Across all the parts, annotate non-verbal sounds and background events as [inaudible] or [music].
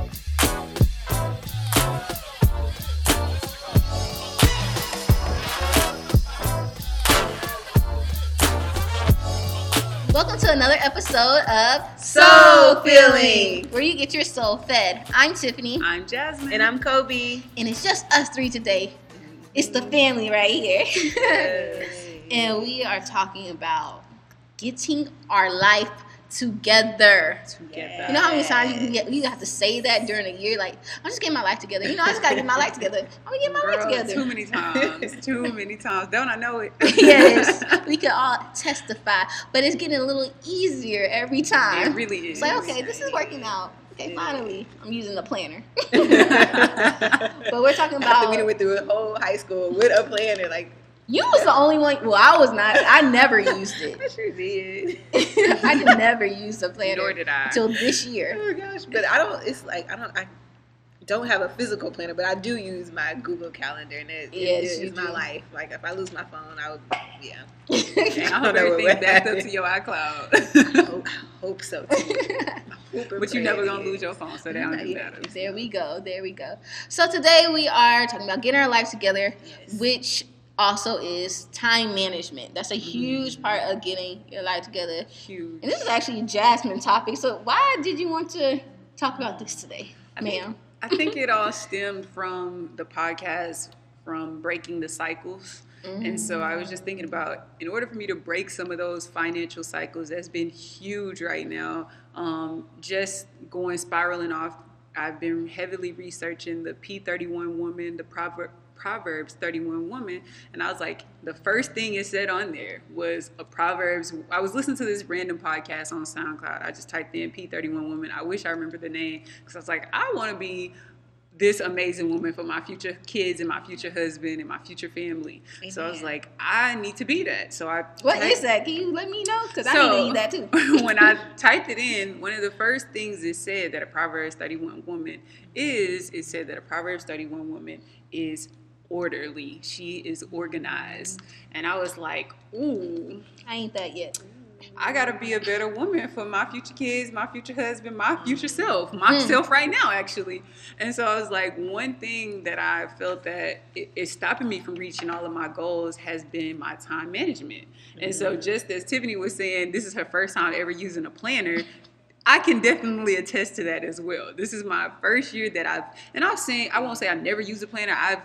Welcome to another episode of Soul Filling. where you get your soul fed. I'm Tiffany, I'm Jasmine. And I'm Kobe. and it's just us three today. It's the family right here. [laughs] and we are talking about getting our life together. Together. You know how many times you can get you have to say that during a year, like I'm just getting my life together. You know, I just gotta get my life together. I'm gonna get my life together. Too many times. [laughs] Too many times. Don't I know it? [laughs] yes, [laughs] we can all testify, but it's getting a little easier every time. It really is. It's like, okay, this is working out. Okay, finally, I'm using the planner. but we're talking about. we went through a whole high school with a planner. Like, you was the only one. Well, I was not. I never used it. I [laughs] sure did. [laughs] I never used a planner Nor did I. until this year. Oh gosh! But I don't. It's like I don't. I don't have a physical planner, but I do use my Google Calendar, and it, Yes, it is my do. life. Like if I lose my phone, I would. Yeah. [laughs] I hope don't know what everything backed up to your I iCloud. hope, I hope so too. I hope and but you're never gonna lose your phone, so that there we go. There we go. So today we are talking about getting our life together, Yes. which also is time management. That's a huge part of getting your life together. Huge. And this is actually a Jasmine topic. So why did you want to talk about this today, I think- I think it all stemmed from the podcast from breaking the cycles. And so I was just thinking about, in order for me to break some of those financial cycles that's been huge right now, um, just going spiraling off, I've been heavily researching the P31 woman, the Prover- Proverbs 31 woman, and I was like, the first thing it said on there was a Proverbs. I was listening to this random podcast on SoundCloud. I just typed in P31 woman. I wish I remember the name because I was like, I want to be this amazing woman for my future kids and my future husband and my future family. So I was like, I need to be that. So I What typed- is that? Can you let me know? Because I need that too. [laughs] when I typed it in, one of the first things it said that a Proverbs 31 woman is, it said that a Proverbs 31 woman is orderly. She is organized. And I was like, ooh, I ain't that yet. I gotta be a better woman for my future kids, my future husband, my future self, hmm. myself right now, actually. And so I was like, one thing that I felt that is stopping me from reaching all of my goals has been my time management. And so, mm-hmm. just as Tiffany was saying, this is her first time ever using a planner. I can definitely attest to that as well. This is my first year that I've, and I've seen, I won't say I've never used a planner. I've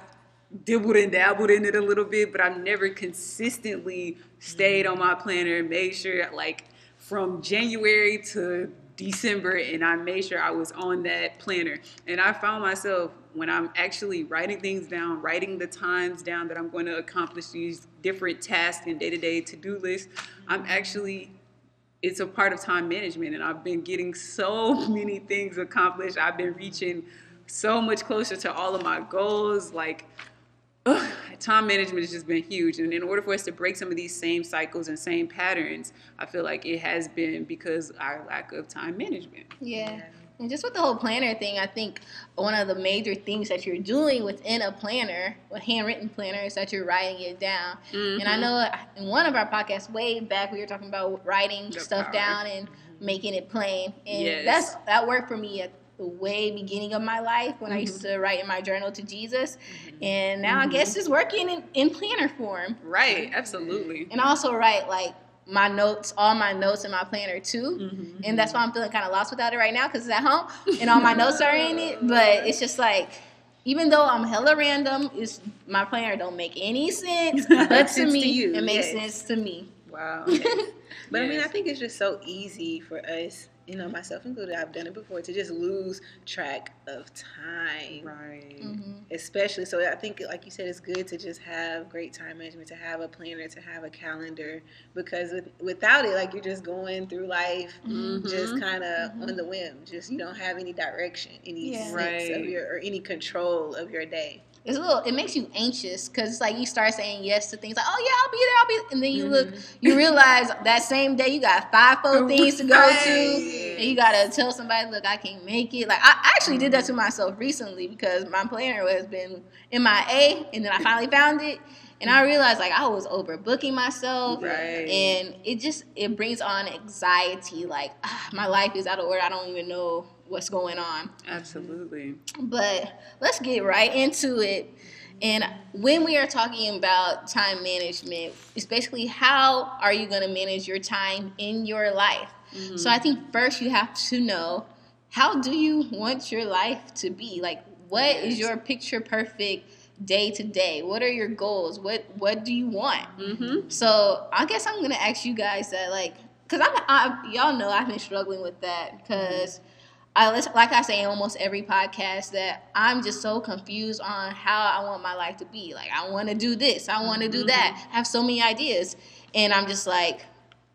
dibbled and dabbled in it a little bit, but I've never consistently stayed on mm-hmm. my planner and made sure, like, from January to December, and I made sure I was on that planner. And I found myself when I'm actually writing things down, writing the times down that I'm going to accomplish these different tasks and day to day to do lists, I'm mm-hmm. actually it's a part of time management and I've been getting so [laughs] many things accomplished. I've been reaching so much closer to all of my goals. Like ugh, [sighs] time management has just been huge. And in order for us to break some of these same cycles and same patterns, I feel like it has been because our lack of time management. Yeah. And just with the whole planner thing, I think one of the major things that you're doing within a planner, a handwritten planner, is that you're writing it down. And I mm-hmm. know in one of our podcasts way back, we were talking about writing The stuff power. down and making it plain. And Yes. that's that worked for me at the way beginning of my life when I used Mm-hmm. to write in my journal to Jesus. And now I guess it's working in, in planner form. Right, absolutely. And I also write like my notes, all my notes in my planner too. Mm-hmm. And that's why I'm feeling kind of lost without it right now because it's at home and all my notes are in it. [laughs] But it's just like, even though I'm hella random, it's my planner don't make any sense. [laughs] But to to me, you, it makes yes. sense to me. Wow. [laughs] But I mean, I think it's just so easy for us, you know, myself included. I've done it before to just lose track of time. Right. hmm especially so i think like you said it's good to just have great time management to have a planner to have a calendar because with, without it like you're just going through life just Mhm. kind of on the whim just you don't have any direction any Yeah. sense Right. of your or any control of your day It's a little. It makes you anxious because it's like you start saying yes to things like, "Oh yeah, I'll be there, I'll be," and then you look, mm-hmm. you realize that same day you got five, four [laughs] things to go to, and you gotta tell somebody, "Look, I can't make it." Like I actually did that to mm-hmm. myself recently because my planner has been in my a and then I finally found it, and I realized like I was overbooking myself, Right. and it just it brings on anxiety. Like ah, my life is out of order. I don't even know what's going on. Absolutely. But let's get right into it. And when we are talking about time management, it's basically how are you going to manage your time in your life? Mm-hmm. So I think first you have to know how do you want your life to be? Like what yes. is your picture perfect day to day? What are your goals? What what do you want? Mm-hmm. So I guess I'm gonna ask you guys that, like, cause I'm I, y'all know I've been struggling with that because. I listen, like I say in almost every podcast that I'm just so confused on how I want my life to be. Like I want to do this, I want to do that. Mm-hmm. I have so many ideas, and I'm just like,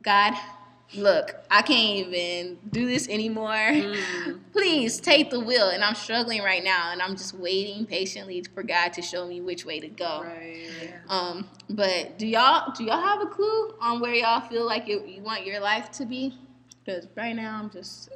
God, look, I can't even do this anymore. [laughs] Mm. Please take the wheel. And I'm struggling right now, and I'm just waiting patiently for God to show me which way to go. Right. Um, but do y'all do y'all have a clue on where y'all feel like you, you want your life to be? Because right now I'm just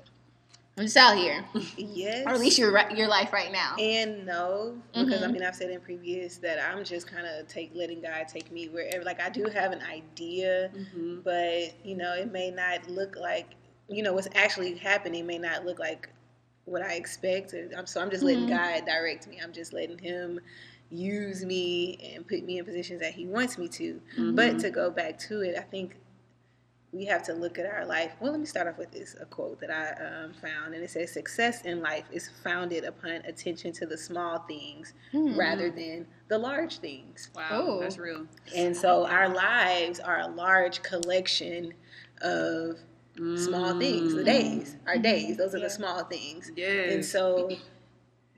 I'm just out here. Yes. Or at least your your life right now. And no, because mm-hmm. I mean I've said in previous that I'm just kind of take letting God take me wherever. Like I do have an idea, mm-hmm. but you know it may not look like you know what's actually happening may not look like what I expect. So I'm just letting mm-hmm. God direct me. I'm just letting Him use me and put me in positions that He wants me to. But mm-hmm. to go back to it, I think we have to look at our life. Well, let me start off with this a quote that I um, found, and it says, "Success in life is founded upon attention to the small things hmm. rather than the large things." Wow, Ooh. that's real. And so our lives are a large collection of mm. small things. The mm. days, our days, those are yeah. the small things. Yes. And so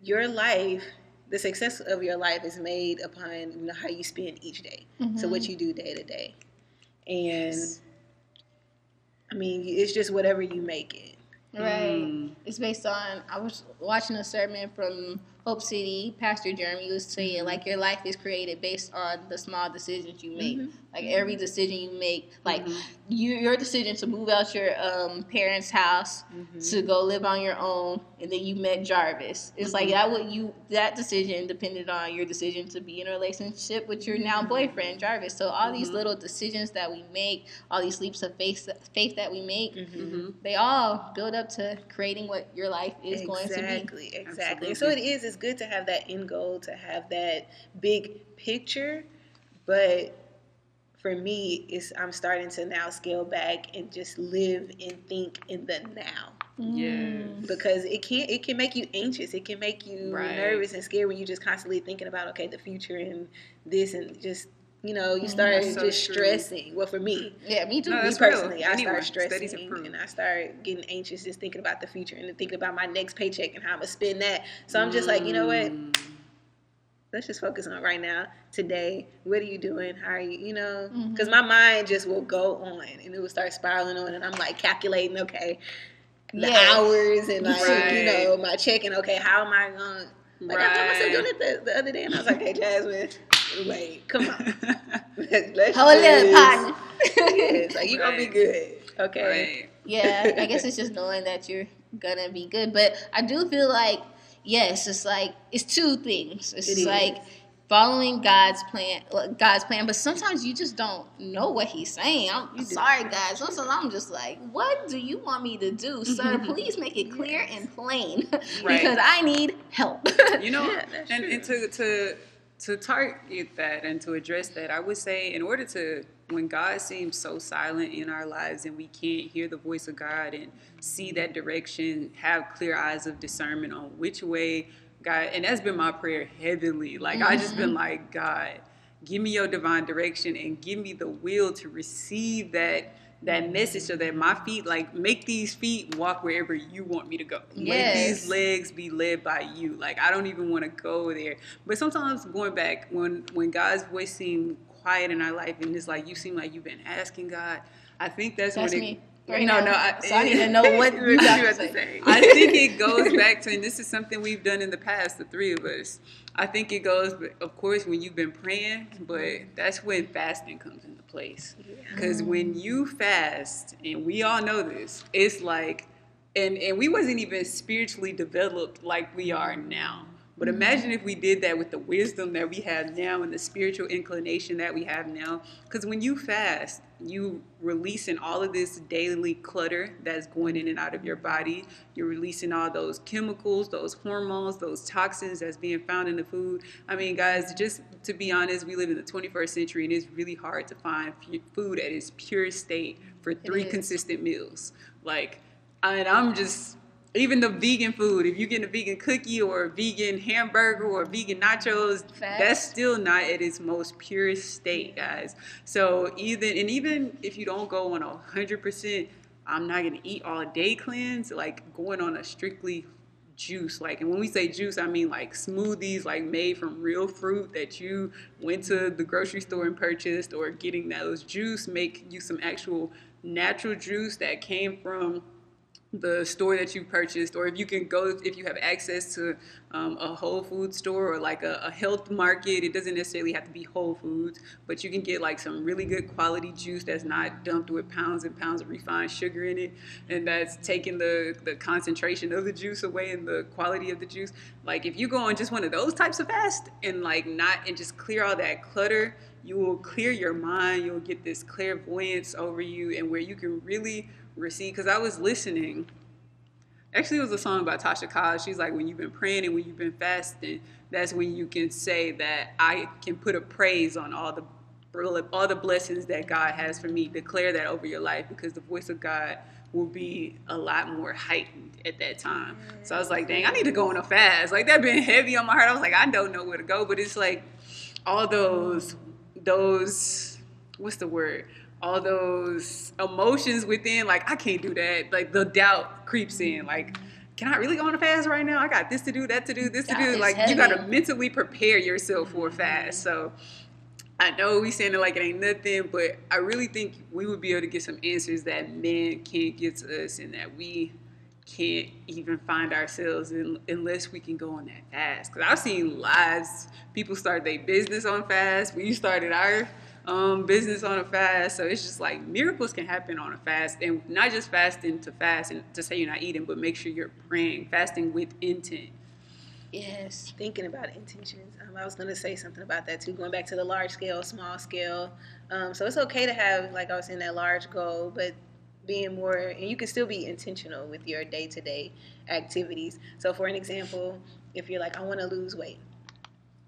your life the success of your life is made upon you know how you spend each day. Mm-hmm. So what you do day to day. And yes. I mean, it's just whatever you make it. Right. Mm. It's based on. I was watching a sermon from Hope City, Pastor Jeremy was saying like your life is created based on the small decisions you make. Mm-hmm. Like every decision you make, like mm-hmm. you, your decision to move out your um, parents' house mm-hmm. to go live on your own, and then you met Jarvis. It's like mm-hmm. that. What you that decision depended on your decision to be in a relationship with your now mm-hmm. boyfriend Jarvis. So all these mm-hmm. little decisions that we make, all these leaps of faith faith that we make, they all build up to creating what your life is exactly, going to be. Exactly, exactly. So it is it's good to have that end goal, to have that big picture, but for me, is I'm starting to now scale back and just live and think in the now. Yeah. Because it can it can make you anxious. It can make you right. nervous and scared when you're just constantly thinking about okay the future and this and just you know you mm-hmm. start so just true. stressing. Well, for me, yeah, me too. No, me personally, real. I Anyone, start stressing and I start getting anxious just thinking about the future and thinking about my next paycheck and how I'm gonna spend that. So I'm just like, you know what? Let's just focus on right now, today. What are you doing? How are you? You know, because mm-hmm. my mind just will go on and it will start spiraling on, and I'm like calculating, okay, the yes. hours and like right. you know my checking. Okay, how am I going? Like right. I told myself doing it the, the other day, and I was like, "Hey, Jasmine, wait, come on, [laughs] [laughs] let's hold up, partner. yes, like you right. gonna be good, okay? Right. Yeah, I guess it's just knowing that you're gonna be good, but I do feel like yes, it's like it's two things. It's it like following God's plan, God's plan. But sometimes you just don't know what He's saying. I'm sorry, guys. Sometimes I'm just like, what do you want me to do, sir? Please make it clear and plain [laughs] right. because I need help. you know, yeah, [laughs] and, and to to to target that and to address that, I would say in order to when God seems so silent in our lives and we can't hear the voice of God and see that direction, have clear eyes of discernment on which way God, and that's been my prayer heavily. Like mm-hmm. I just been mm-hmm. like, God, give me your divine direction and give me the will to receive that that message so that my feet like make these feet walk wherever you want me to go yes. make these legs be led by you like i don't even want to go there but sometimes going back when when god's voice seems quiet in our life and it's like you seem like you've been asking God. I think that's, that's when it, me. Right no, now. no, I, so I need to [laughs] know what you got to say. I think it [laughs] goes back to, and this is something we've done in the past, the three of us. I think it goes, of course, when you've been praying, but that's when fasting comes into place. Because yeah. when you fast, and we all know this, it's like, and and we wasn't even spiritually developed like we are now But mm-hmm. imagine if we did that with the wisdom that we have now and the spiritual inclination that we have now. Because when you fast, you releasing all of this daily clutter that's going in and out of your body. You're releasing all those chemicals, those hormones, those toxins that's being found in the food. I mean, guys, just to be honest, we live in the 21st century and it's really hard to find food at its pure state for three consistent meals. Like, and I'm just even the vegan food, if you get a vegan cookie or a vegan hamburger or vegan nachos, Facts. that's still not at its most purest state, guys. So even and even if you don't go on a hundred percent, I'm not gonna eat all day cleanse, like going on a strictly juice like and when we say juice i mean like smoothies like made from real fruit that you went to the grocery store and purchased or getting those juice make you some actual natural juice that came from the store that you purchased, or if you can go, if you have access to um, a Whole Food store or like a, a, health market, it doesn't necessarily have to be Whole Foods, but you can get like some really good quality juice that's not dumped with pounds and pounds of refined sugar in it, and that's taking the, the concentration of the juice away and the quality of the juice. Like if you go on just one of those types of fast and like not, and just clear all that clutter, you will clear your mind, you'll get this clairvoyance over you, and where you can really receive because I was listening. Actually, it was a song by Tasha Cobbs. She's like, when you've been praying and when you've been fasting, that's when you can say that I can put a praise on all the all the blessings that God has for me. Declare that over your life because the voice of God will be a lot more heightened at that time. So I was like, dang, I need to go on a fast. Like that been heavy on my heart. I was like, I don't know where to go, but it's like all those those what's the word? All those emotions within, like, I can't do that. Like, the doubt creeps in. Mm-hmm. Like, can I really go on a fast right now? I got this to do, that to do, this God to do. Like, heavy. you got to mentally prepare yourself for a mm-hmm. fast. So, I know we saying it like it ain't nothing, but I really think we would be able to get some answers that men can't get to us and that we can't even find ourselves in, unless we can go on that fast. Because I've seen lives, people start their business on fast. We started our um, business on a fast. So it's just like miracles can happen on a fast, and not just fasting to fast and to say you're not eating, but make sure you're praying, fasting with intent. Yes, thinking about intentions. Um, I was going to say something about that too. Going back to the large scale, small scale. Um, so it's okay to have, like I was saying, that large goal, but being more, and you can still be intentional with your day to day activities. So, for an example, if you're like, I want to lose weight,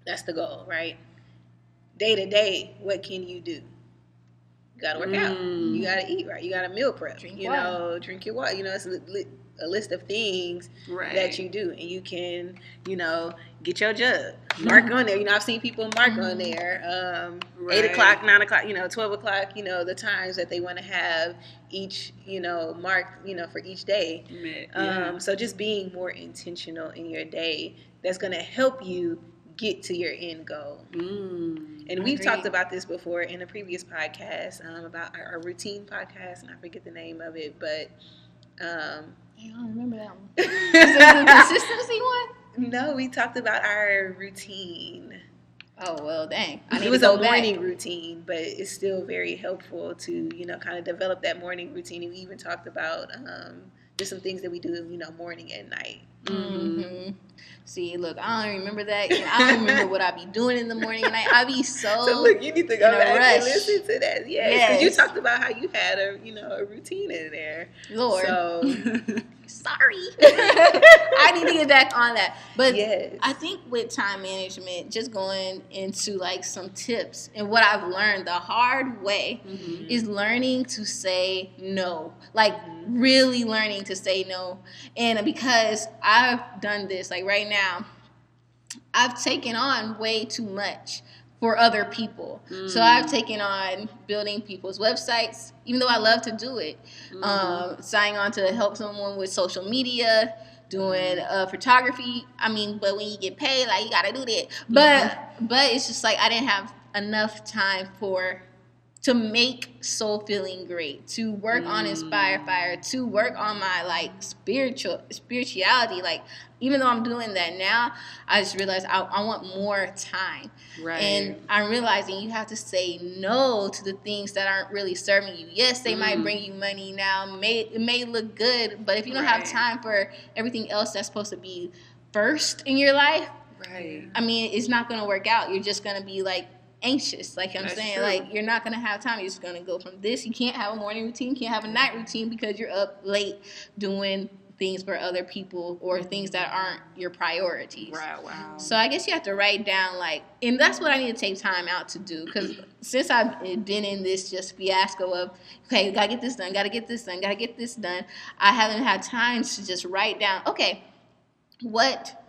that's the goal, right? Day to day, what can you do? You gotta work mm. out. You gotta eat right. You gotta meal prep. Drink you water. know, drink your water. You know, it's a, a list of things right. that you do, and you can, you know, get your jug. Mark mm-hmm. on there. You know, I've seen people mark mm. on there. Um, right. Eight o'clock, nine o'clock. You know, twelve o'clock. You know, the times that they want to have each. You know, mark. You know, for each day. Yeah. Um, so just being more intentional in your day. That's gonna help you get to your end goal. Mm, and we've talked about this before in a previous podcast um, about our, our, routine podcast, and I forget the name of it, but um, I don't remember that one. [laughs] Is it the consistency one? No, we talked about our routine. Oh well, dang! I it was a morning back. routine, but it's still very helpful to you know kind of develop that morning routine. And we even talked about um, just some things that we do, you know, morning and night. Mm-hmm. See, look, I don't remember that. I don't [laughs] remember what I'd be doing in the morning and night. I be so. So look, you need to go back rush. and listen to that. Yeah, yes. you talked about how you had a, you know, a routine in there. Lord. So [laughs] sorry. [laughs] I need to get back on that. But yes. I think with time management, just going into like some tips and what I've learned the hard way mm-hmm. is learning to say no. Like really learning to say no. And because I've done this, like right now, I've taken on way too much for other people. Mm. So I've taken on building people's websites, even though I love to do it. Mm. Um, signing on to help someone with social media, doing uh, photography. I mean, but when you get paid, like you gotta do that. But mm-hmm. but it's just like I didn't have enough time for to make Soul Filling great, to work mm. on inspire fire, to work on my like spiritual spirituality. Like even though I'm doing that now, I just realized I, I want more time. Right. And I'm realizing you have to say no to the things that aren't really serving you. Yes, they mm. might bring you money now. May it may look good, but if you don't right. have time for everything else that's supposed to be first in your life, right. I mean, it's not gonna work out. You're just gonna be like anxious. Like I'm That's saying, true. like you're not gonna have time. You're just gonna go from this. You can't have a morning routine. You can't have a night routine because you're up late doing things for other people or things that aren't your priorities. Right. Wow. So I guess you have to write down like, and that's what I need to take time out to do because since I've eh, been in this just fiasco of, okay, gotta get this done, gotta get this done, gotta get this done, I haven't had time to just write down, okay, what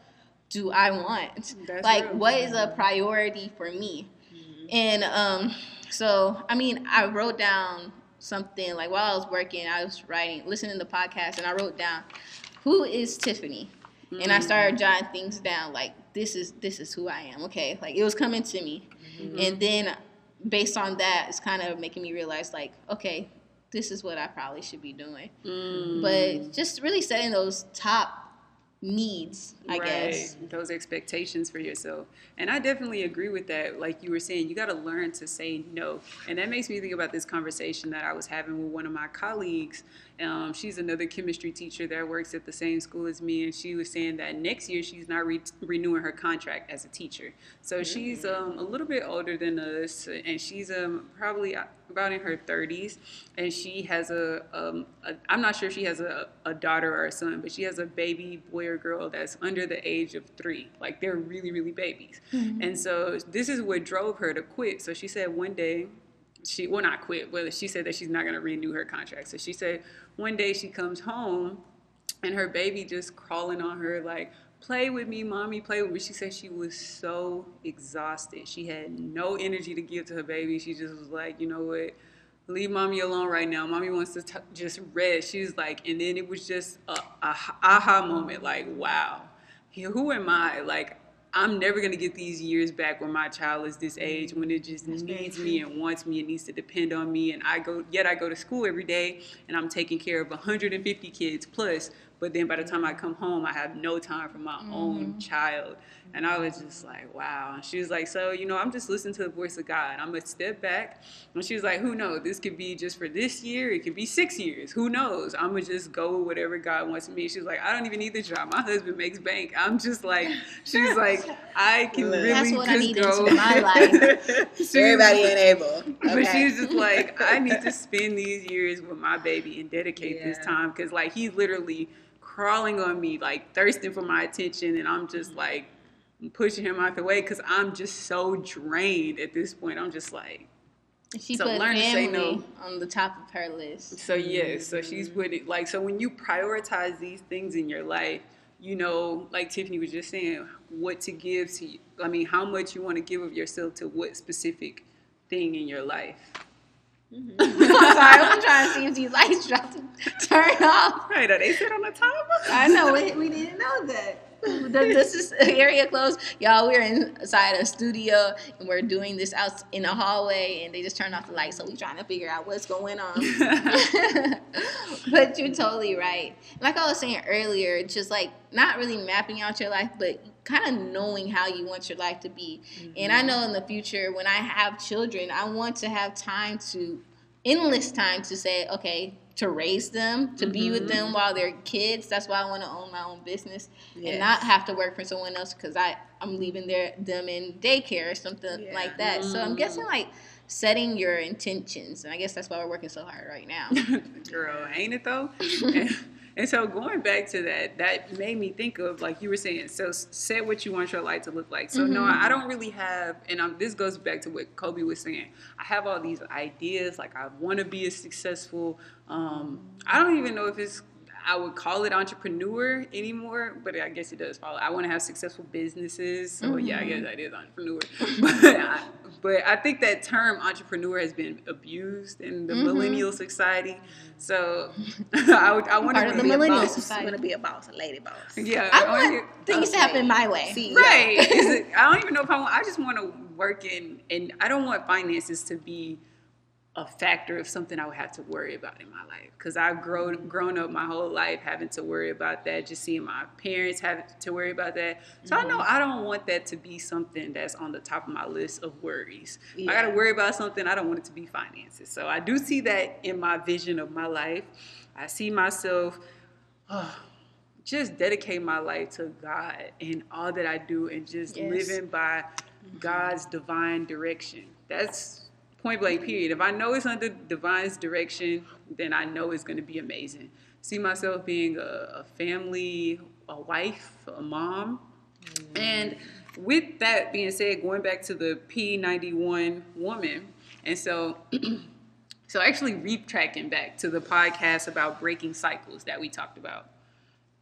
do I want? That's like, what is a priority for me? And um, so I mean, I wrote down something like while I was working, I was writing, listening to podcasts, and I wrote down, who is Tiffany? and I started jotting things down like this is this is who I am. Okay, like it was coming to me, and then based on that, it's kind of making me realize like okay, this is what I probably should be doing. Mm. But just really setting those top needs, I guess. Those expectations for yourself. And I definitely agree with that. Like you were saying, you got to learn to say no. And that makes me think about this conversation that I was having with one of my colleagues. Um, she's another chemistry teacher that works at the same school as me. And she was saying that next year she's not re- renewing her contract as a teacher. So she's um, a little bit older than us. And she's um, probably about in her 30s. And she has a, um, a I'm not sure if she has a, a daughter or a son, but she has a baby boy or girl that's under the age of three. Like they're really, really babies. And so this is what drove her to quit. So she said one day, she well not quit, but she said that she's not gonna renew her contract. So she said one day she comes home and her baby just crawling on her like play with me mommy play with me. She said she was so exhausted. She had no energy to give to her baby. She just was like you know what? Leave mommy alone right now. Mommy wants to t- just rest. She was like and then it was just a, a aha moment like wow. Who am i? Like I'm never gonna get these years back when my child is this age, when it just needs me and wants me and needs to depend on me. And I go, yet I go to school every day, and I'm taking care of 150 kids plus. But then by the time I come home, I have no time for my own child. And I was just like, wow. And she was like, so you know, I'm just listening to the voice of God. I'm gonna step back. And she was like, who knows? This could be just for this year. It could be six years. Who knows? I'm gonna just go with whatever God wants me. She was like, I don't even need the job. My husband makes bank. I'm just like, she's like, I can really That's what I need go. into my [laughs] life. Everybody ain't able. But Okay. she was just like, I need to spend these years with my baby and dedicate this time because, like, he's literally crawling on me, like thirsting for my attention, and I'm just mm-hmm. like pushing him out the way because I'm just so drained at this point. I'm just like, She So put learn to say no. on the top of her list. so yes. So she's mm-hmm. put it like so when you prioritize these things in your life. You know, like Tiffany was just saying, what to give to you. I mean, how much you want to give of yourself to what specific thing in your life. Mm-hmm. [laughs] I'm sorry, I'm trying to see if these lights about to turn off. Right, are they set on the timer? I know we, we didn't know that. [laughs] Th- This is area closed, y'all. We're inside a studio and we're doing this out in the hallway, and they just turned off the lights, so we're trying to figure out what's going on. [laughs] [laughs] but you're totally right. Like I was saying earlier, just like not really mapping out your life, but kind of knowing how you want your life to be. And I mm-hmm. know in the future, when I have children, I want to have time to, endless time to say, okay, to raise them, to be with mm-hmm. them while they're kids. That's why I want to own my own business and not have to work for someone else because I I'm leaving their them in daycare or something Yeah. like that. So I'm mm-hmm. guessing like setting your intentions, and I guess that's why we're working so hard right now. [laughs] Girl, ain't it though? [laughs] and, so going back to that, that made me think of like you were saying. So set what you want your life to look like. So no, I don't really have, and um, this goes back to what Kobe was saying. I have all these ideas, like I want to be a successful. Um, I don't even know if it's. I would call it entrepreneur anymore, but I guess it does follow. I want to have successful businesses. So yeah, I guess that is entrepreneur. [laughs] but, I, but I think that term entrepreneur has been abused in the mm-hmm. millennial society. So [laughs] [laughs] I, would- I want Part to of the be a millennial boss. society. want to be a boss, a lady boss. Yeah, I wanna want be- things to happen my way. See, Right. [laughs] Is it, I don't even know if I want. I just want to work in, and I don't want finances to be a factor of something I would have to worry about in my life. Because I've grown grown up my whole life having to worry about that. Just seeing my parents having to worry about that. So I know mm-hmm. I don't want that to be something that's on the top of my list of worries. If I got to worry about something. I don't want it to be finances. So I do see that in my vision of my life. I see myself ah, just dedicate my life to God and all that I do and just Yes. living by mm-hmm. God's divine direction. That's point blank period. If I know it's under divine's direction, then I know it's going to be amazing. See myself being a, a family, a wife, a mom. And with that being said, going back to the P31 woman, and so [clears throat] so actually retracking back to the podcast about breaking cycles that we talked about.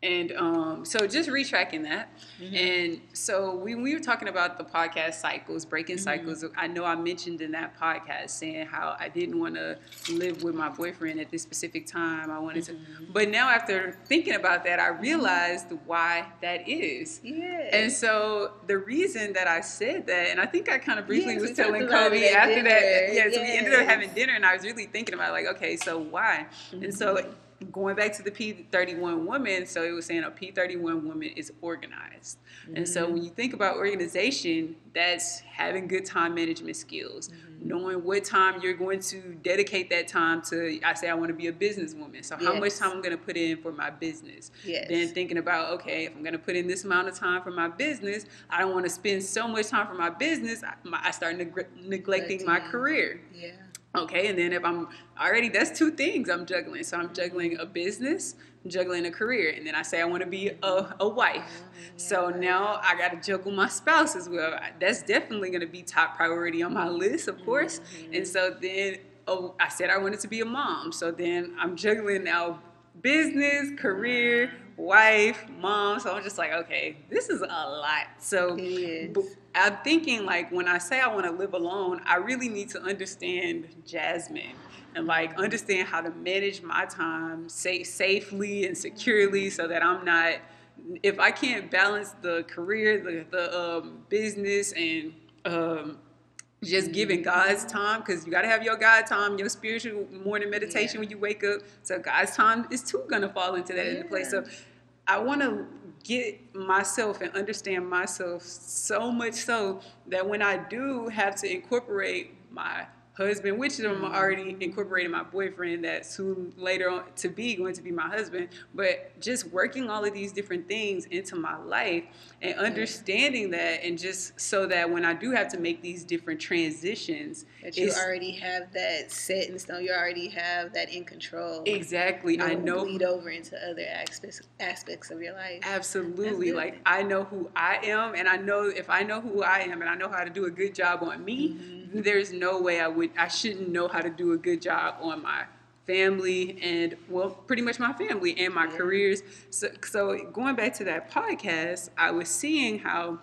And um, so just retracking that. And so when we were talking about the podcast cycles, breaking cycles, I know I mentioned in that podcast saying how I didn't want to live with my boyfriend at this specific time. I wanted to, but now after thinking about that, I realized why that is. Yeah. And so the reason that I said that, and I think I kind of briefly Yes, was telling Kobe after that. dinner. Yeah, so we ended up having dinner, and I was really thinking about like, okay, so why? And so Mm-hmm. Going back to the P31 woman, so it was saying a P31 woman is organized. And so Mm-hmm. when you think about organization, that's having good time management skills, Mm-hmm. knowing what time you're going to dedicate that time to. I say I want to be a businesswoman, so how much time I'm going to put in for my business. Yes. Then thinking about okay, if I'm going to put in this amount of time for my business, I don't want to spend so much time for my business. I, my, I start neg- neglecting my career. yeah. Okay, and then if I'm already, that's two things I'm juggling. So I'm juggling a business, I'm juggling a career, and then I say I want to be a, a wife. Mm-hmm. So now I got to juggle my spouse as well. That's definitely going to be top priority on my list, of course. Mm-hmm. And so then, oh, I said I wanted to be a mom. So then I'm juggling now business, career, wife, mom. So I'm just like, okay, this is a lot. So It is. b- I'm thinking like when I say I want to live alone, I really need to understand Jasmine and like understand how to manage my time sa- safely and securely so that I'm not if I can't balance the career, the the um, business and um, just giving God's time because you got to have your God time, your spiritual morning meditation Yeah. when you wake up. So God's time is too gonna fall into that into place. So I want to get myself and understand myself so much so that when I do have to incorporate my husband, which I'm already incorporating my boyfriend that's soon later on to be going to be my husband, but just working all of these different things into my life and understanding that and just so that when I do have to make these different transitions, That you already have that set in stone. You already have that in control. exactly, I Don't know bleed over into other aspects aspects of your life. Absolutely. Like I know who I am and I know if I know who I am and I know how to do a good job on me, Mm-hmm. there's no way I would I shouldn't know how to do a good job on my family and well pretty much my family and my Yeah. careers. So so going back to that podcast, I was seeing how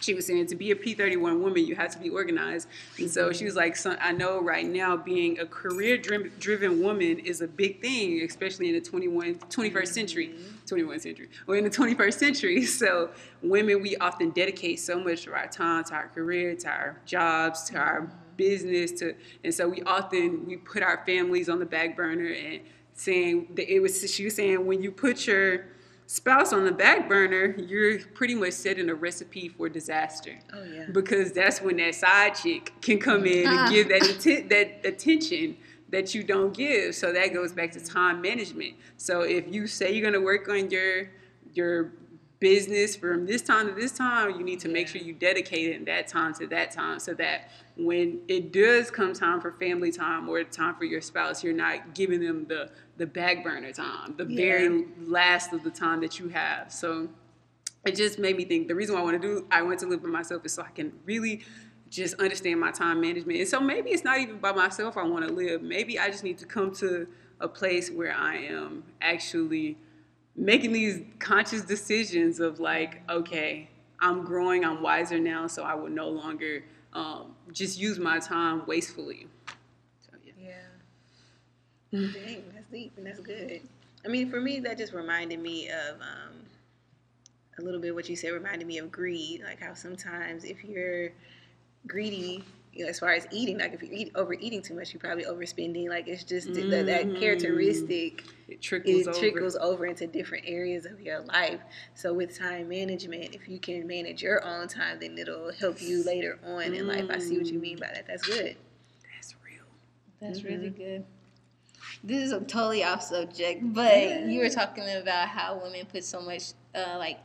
she was saying to be a P31 woman, you have to be organized. And so she was like, son, I know right now being a career driven woman is a big thing, especially in the 21, 21st mm-hmm. century. 21st century. Well, in the 21st century. [laughs] So women, we often dedicate so much of our time to our career, to our jobs, to our business, to, and so we often, we put our families on the back burner and saying that it was, she was saying when you put your, spouse on the back burner, you're pretty much setting a recipe for disaster. Oh yeah. Because that's when that side chick can come in Ah. and give that atten- that attention that you don't give. So that goes back to time management. So if you say you're gonna work on your your business from this time to this time, you need to make sure you dedicate it in that time to that time so that when it does come time for family time or time for your spouse, you're not giving them the the back burner time, the Yeah. very last of the time that you have. So it just made me think the reason why I want to do I want to live by myself is so I can really just understand my time management. And so maybe it's not even by myself I want to live. Maybe I just need to come to a place where I am actually making these conscious decisions of like, okay, I'm growing, I'm wiser now, so I will no longer um, just use my time wastefully. So, yeah. Yeah. Dang, that's deep and that's good. I mean, for me, that just reminded me of um, a little bit what you said. Reminded me of greed, like how sometimes if you're greedy, you know, as far as eating, like if you eat overeating too much, you're probably overspending. Like it's just th- that, that Mhm. characteristic It trickles it over. trickles over into different areas of your life. So with time management, if you can manage your own time, then it'll help you later on in life. I see what you mean by that. That's good. That's real. That's Mm-hmm. really good. this is a totally off subject, but you were talking about how women put so much, uh, like,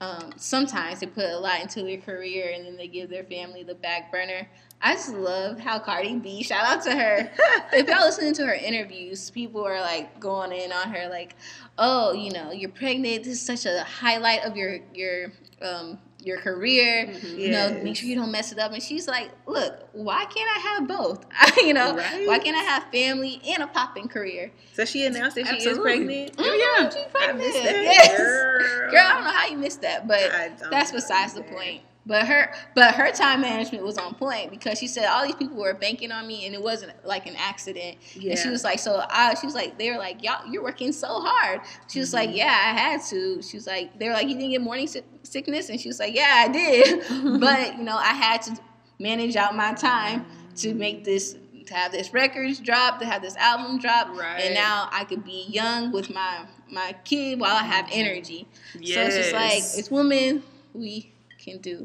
um, sometimes they put a lot into their career and then they give their family the back burner. I just love how Cardi B, shout out to her. if y'all listening to her interviews, people are like going in on her, like, oh, you know, you're pregnant. This is such a highlight of your your um, your career. Mm-hmm. You know, make sure you don't mess it up. And she's like, look, why can't I have both? [laughs] you know, right? why can't I have family and a popping career? So she announced that Absolutely. she is pregnant. Mm-hmm. Yeah, she's pregnant. I that. Yes. Girl. [laughs] Girl, I don't know how you missed that, but that's besides the point. But her, but her time management was on point because she said all these people were banking on me, and it wasn't like an accident. Yeah. And she was like, so I, she was like, they were like, y'all, you're working so hard. She was mm-hmm. like, yeah, I had to. She was like, they were like, you didn't get morning sickness, and she was like, yeah, I did, [laughs] but you know, I had to manage out my time to make this to have this records drop, to have this album drop, right. and now I could be young with my my kid while I have energy. Yes. So it's just like it's women we can do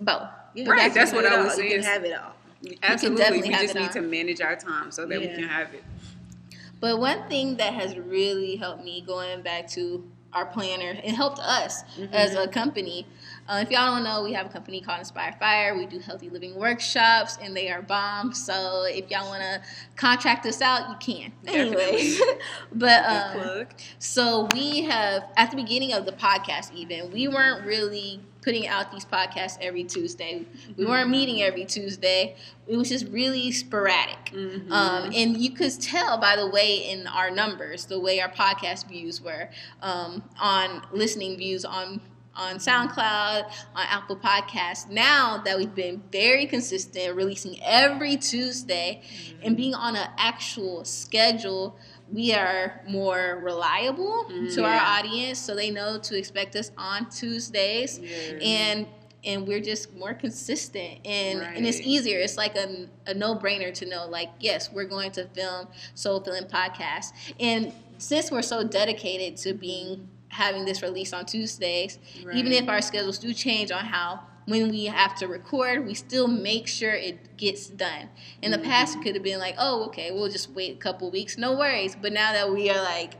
both. Right, that's what I was saying. You can have it all. Absolutely, we just need to manage our time so that yeah. we can have it. But one thing that has really helped me going back to our planner and helped us mm-hmm. as a company. Uh, if y'all don't know, we have a company called Inspire Fire. We do healthy living workshops, and they are bomb. So if y'all want to contract us out, you can. Anyway, [laughs] but um, so we have at the beginning of the podcast, even we weren't really putting out these podcasts every Tuesday. We weren't meeting every Tuesday. It was just really sporadic. Mm-hmm. Um, and you could tell by the way in our numbers, the way our podcast views were um, on listening views on on SoundCloud, on Apple Podcasts. Now that we've been very consistent, releasing every Tuesday mm-hmm. and being on an actual schedule we are more reliable mm, to our audience so they know to expect us on tuesdays yeah. and and we're just more consistent and right. and it's easier it's like a, a no-brainer to know like yes we're going to film soul filling podcast and since we're so dedicated to being having this release on tuesdays right. even if our schedules do change on how when we have to record, we still make sure it gets done. In the past, it could have been like, oh, okay, we'll just wait a couple weeks, no worries. But now that we are like,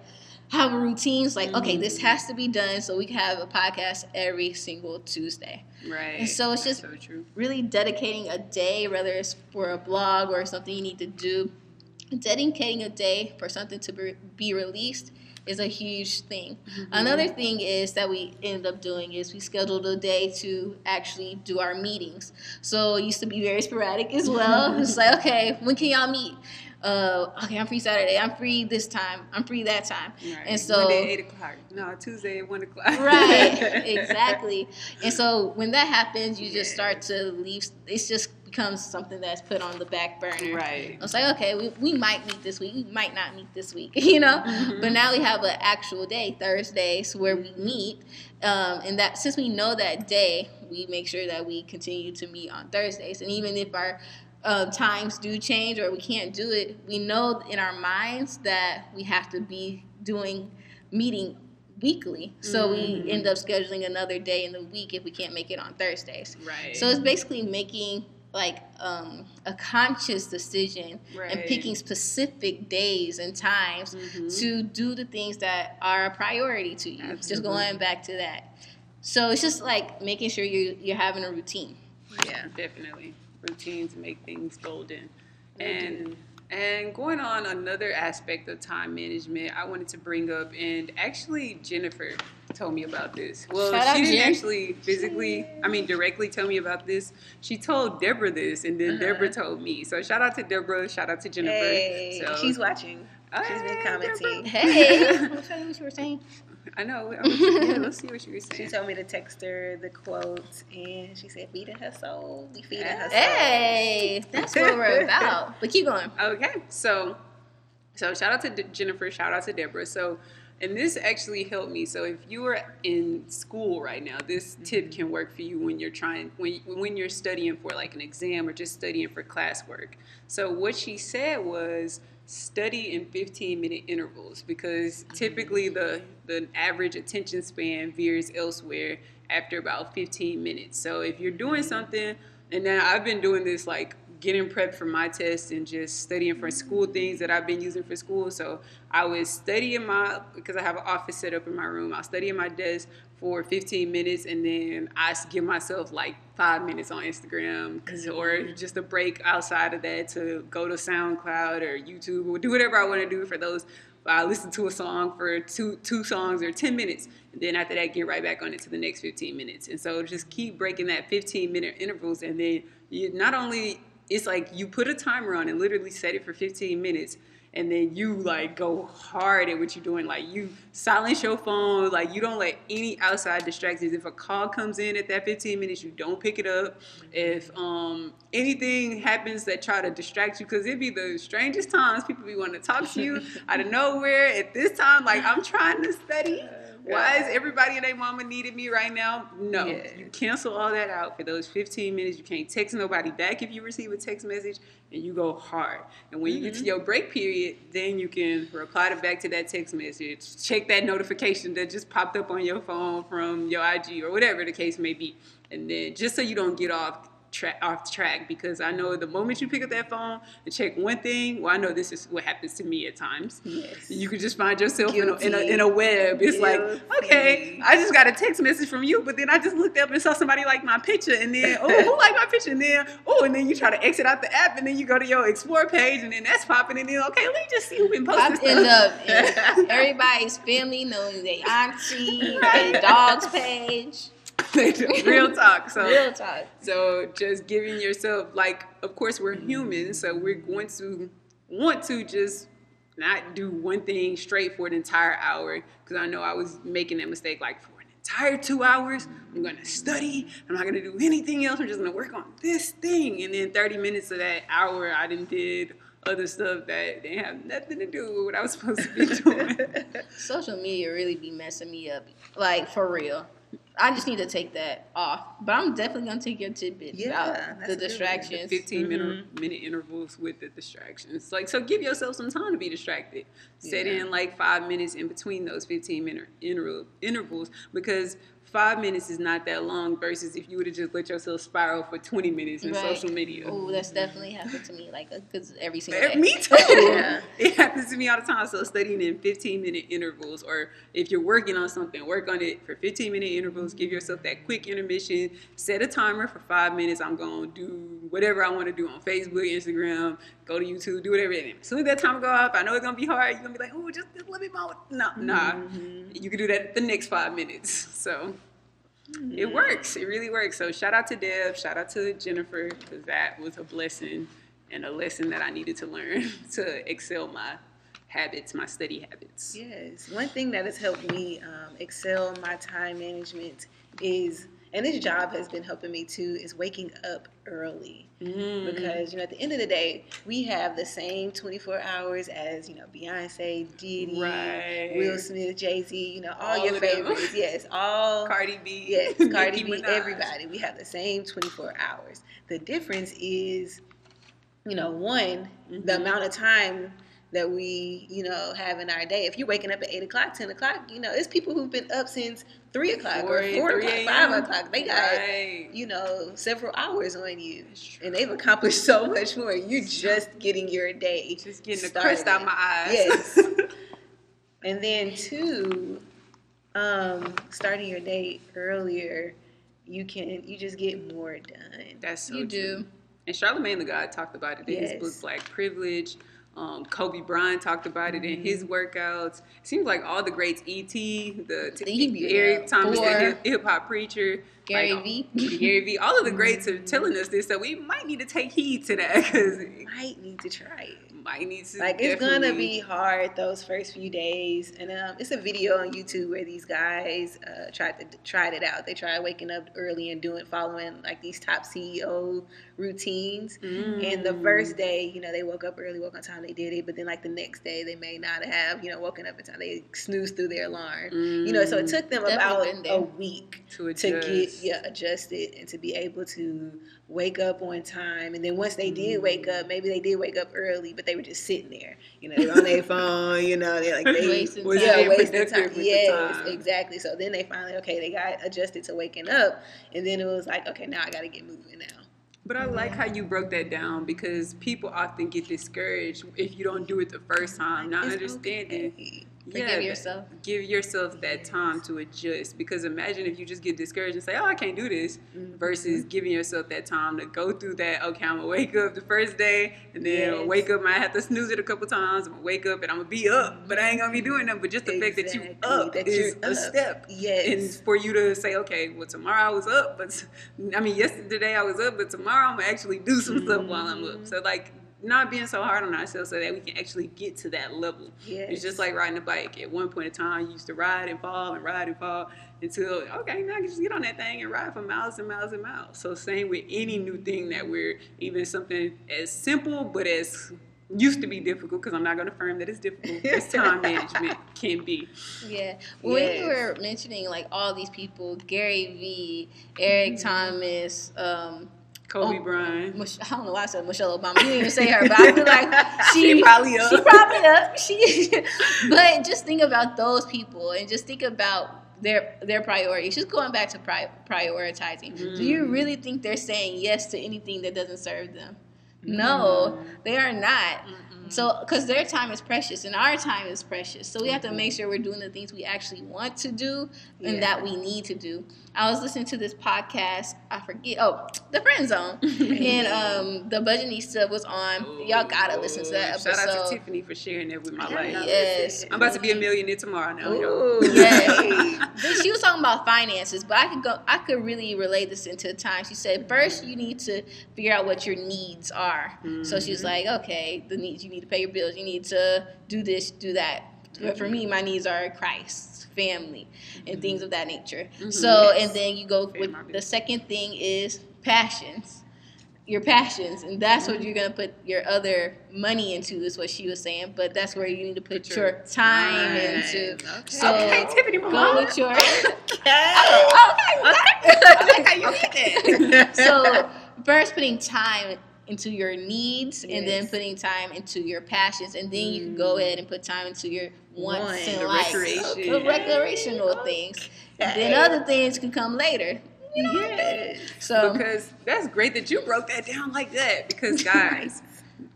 have routines like okay this mm-hmm. has to be done so we can have a podcast every single tuesday right and so it's just so really dedicating a day whether it's for a blog or something you need to do dedicating a day for something to be released is a huge thing. Mm-hmm. Another thing is that we ended up doing is we scheduled a day to actually do our meetings. So it used to be very sporadic as well. [laughs] it's like, okay, when can y'all meet? Uh, okay, I'm free Saturday. I'm free this time. I'm free that time. Right. And so Monday eight o'clock. No, Tuesday at one o'clock. right. [laughs] Exactly. And so when that happens, you just start to leave. It's just becomes something that's put on the back burner. Right. It's like, okay, we, we might meet this week, we might not meet this week, [laughs] you know? Mm-hmm. But now we have an actual day, Thursdays, where we meet. Um, and that since we know that day, we make sure that we continue to meet on Thursdays. And even if our uh, times do change or we can't do it, we know in our minds that we have to be doing meeting weekly. So mm-hmm. we end up scheduling another day in the week if we can't make it on Thursdays. Right. So it's basically making like um, a conscious decision right. and picking specific days and times mm-hmm. to do the things that are a priority to you. Absolutely. Just going back to that. So it's just like making sure you're you're having a routine. Yeah, definitely. Routines make things golden. And and going on another aspect of time management, I wanted to bring up, and actually Jennifer told me about this. Well, Shout she didn't Jen. actually physically, I mean, directly tell me about this. She told Deborah this, and then uh-huh. Deborah told me. So shout out to Deborah. Shout out to Jennifer. Hey, so, she's watching. She's been commenting. Hey, [laughs] I'm trying to what you were saying. I know. yeah, let's see what [laughs] she was saying. She told me to text her the quote, and she said, "Feeding her soul, we feeding her soul." Hey, [laughs] that's what we're about. But keep going. Okay, so, so shout out to De- Jennifer. Shout out to Deborah. So, and this actually helped me. So, if you are in school right now, this tip mm-hmm. can work for you when you're trying when when you're studying for like an exam or just studying for classwork. So, what she said was study in 15 minute intervals because typically the the average attention span veers elsewhere after about 15 minutes. So if you're doing something and now I've been doing this like getting prepped for my test and just studying for school things that I've been using for school. So I was studying my because I have an office set up in my room. I'll study in my desk for 15 minutes and then I give myself like five minutes on Instagram cause, or just a break outside of that to go to SoundCloud or YouTube or do whatever I want to do for those. I listen to a song for two two songs or 10 minutes and then after that get right back on it to the next 15 minutes. And so just keep breaking that 15 minute intervals and then you not only it's like you put a timer on and literally set it for 15 minutes and then you like go hard at what you're doing. Like you silence your phone. Like you don't let any outside distractions. If a call comes in at that 15 minutes you don't pick it up. If um, anything happens that try to distract you because it'd be the strangest times. People be wanting to talk to you [laughs] out of nowhere at this time. Like i'm trying to study why is everybody and their mama needing me right now? No. Yeah. You cancel all that out for those 15 minutes. You can't text nobody back if you receive a text message and you go hard. And when mm-hmm. you get to mm-hmm. your break period, then you can reply to back to that text message, check that notification that just popped up on your phone from your IG or whatever the case may be. And then just so you don't get off tra- off track because I know the moment you pick up that phone and check one thing, well, I know this is what happens to me at times. Yes. You could just find yourself in a, in a, in, a, web. It's Guilty. like, okay, I just got a text message from you, but then I just looked up and saw somebody like my picture, and then, oh, who liked my picture? And then, oh, and then you try to exit out the app, and then you go to your explore page, and then that's popping, and then, okay, let me just see who been posting Pop stuff. Up everybody's family knows their auntie, right. their dog's page. [laughs] real talk. So real talk. So just giving yourself like, of course, we're humans, so we're going to want to just not do one thing straight for an entire hour because I know I was making that mistake like for an entire two hours I'm going to study I'm not going to do anything else I'm just going to work on this thing and then 30 minutes of that hour I didn't did other stuff that they have nothing to do with what I was supposed to be [laughs] doing. Social media really be messing me up like for real. I just need to take that off. But I'm definitely gonna take your tidbits yeah, about the distractions. The 15 minute, mm-hmm. minute intervals with the distractions. Like so give yourself some time to be distracted. Set in like five minutes in between those 15 minute interval intervals because five minutes is not that long versus if you would have just let yourself spiral for 20 minutes in right. social media. Oh, that's definitely happened to me like because every single eh, day. Me [laughs] too. yeah. It happens to me all the time. So studying in 15 minute intervals or if you're working on something, work on it for 15 minute intervals. Give yourself that quick intermission. Set a timer for five minutes. I'm going to do whatever I want to do on Facebook, Instagram, go to YouTube, do whatever. And as soon as that time go up, I know it's to be hard. You're to be like, oh, just, just let me more. No, nah. Mm-hmm. You can do that the next five minutes. So mm-hmm. it works. It really works. So shout out to Deb. Shout out to Jennifer because that was a blessing and a lesson that I needed to learn [laughs] to excel my habits, my study habits. Yes. One thing that has helped me um, excel my time management is and this job has been helping me too is waking up early mm-hmm. because you know at the end of the day we have the same 24 hours as you know beyonce diddy right. will smith jay-z you know all, all your favorites them. [laughs] yes all cardi b yes [laughs] cardi b everybody we have the same 24 hours the difference is you know one mm-hmm. the amount of time that we, you know, have in our day. If you're waking up at eight o'clock, ten o'clock, you know, it's people who've been up since three o'clock four, or four o'clock, five o'clock. They got, right. you know, several hours on you, and they've accomplished so much more. You're just getting your day, just getting started. the crust out my eyes. Yes. [laughs] and then two, um, starting your day earlier, you can you just get more done. That's so you true. do. And Charlemagne the God talked about it in yes. his book Black Privilege. Um, Kobe Bryant talked about it in his mm-hmm. workouts. It seems like all the greats, ET, the t- Eric Thomas, the hip hop preacher, Gary like, V, [laughs] Gary V. All of the greats are telling us this, so we might need to take heed to that because might need to try it. might need to like it's gonna be hard those first few days and um, it's a video on youtube where these guys uh, tried to tried it out. They tried waking up early and doing following like these top ceo routines mm. and the first day you know they woke up early woke on time they did it but then like the next day they may not have you know woken up in time they snoozed through their alarm mm. you know so it took them Definitely about a week to, to get yeah adjusted and to be able to wake up on time. And then once they did wake up, maybe they did wake up early, but they were just sitting there. You know, they were on their [laughs] phone. You know, they're like they wasting time. Yeah, wasting [laughs] time. Yes, time. exactly. So then they finally okay, they got adjusted to waking up, and then it was like okay, now I got to get moving now. But I like how you broke that down because people often get discouraged if you don't do it the first time, not It's understanding. okay. Forgive yourself. Give yourself that time to adjust because imagine if you just get discouraged and say, "Oh, I can't do this," Mm-hmm. versus giving yourself that time to go through that. Okay, I'm gonna wake up the first day, and then Yes. wake up. I have to snooze it a couple times. I'm gonna wake up and I'm gonna be up, but I ain't gonna be doing that. But just the fact that you up that is you're a step. Yes. And for you to say, okay, well tomorrow I was up, but I mean yesterday I was up, but tomorrow I'm gonna actually do some stuff while I'm Mm-hmm. up. So like not being so hard on ourselves so that we can actually get to that level. Yes. It's just like riding a bike. At one point in time, you used to ride and fall and ride and fall until okay, now I can just get on that thing and ride for miles and miles and miles. So same with any new thing that we're even something as simple but as used to be difficult because I'm not going to affirm that it's difficult as time [laughs] management can be. Yeah. When Yes. you were mentioning like all these people, Gary Vee, Eric Thomas, um, Kobe Oh, Bryant. Mich- I don't know why I said Michelle Obama. You didn't even say her, but I feel like [laughs] she, She probably up. She probably up. She, [laughs] but just think about those people and just think about their their priorities. Just going back to pri- prioritizing. Do you Mm. really think they're saying yes to anything that doesn't serve them? No, they are not. So, because their time is precious and our time is precious. So, we have to make sure we're doing the things we actually want to do and Yeah. that we need to do. I was listening to this podcast, I forget, oh, The Friend Zone. [laughs] and um, the Budgetnista was on. Y'all gotta listen to that Shout out to. Tiffany for sharing that with my Yeah. life. Yes. I'm about to be a millionaire tomorrow now, y'all. Ooh. Yeah. Then she was talking about finances, but I could go. I could really relate this into time. She said first you need to figure out what your needs are. So she's mm-hmm. like, okay, the needs you need to pay your bills. You need to do this, do that. But for me, my needs are Christ, family, and mm-hmm. things of that nature. Mm-hmm. So and then you go with the second thing is passions. Your passions, and that's what you're gonna put your other money into. Is what she was saying, but that's where you need to put, Put your, your time time. into. Okay. So Okay, Tiffany, go mama. with your. Okay. [laughs] so first putting time into your needs and then putting time into your passions and then you can go ahead and put time into your wants One. and likes recreation. the recreational things then other things can come later Yes. so because that's great that you broke that down like that. Because [laughs] guys,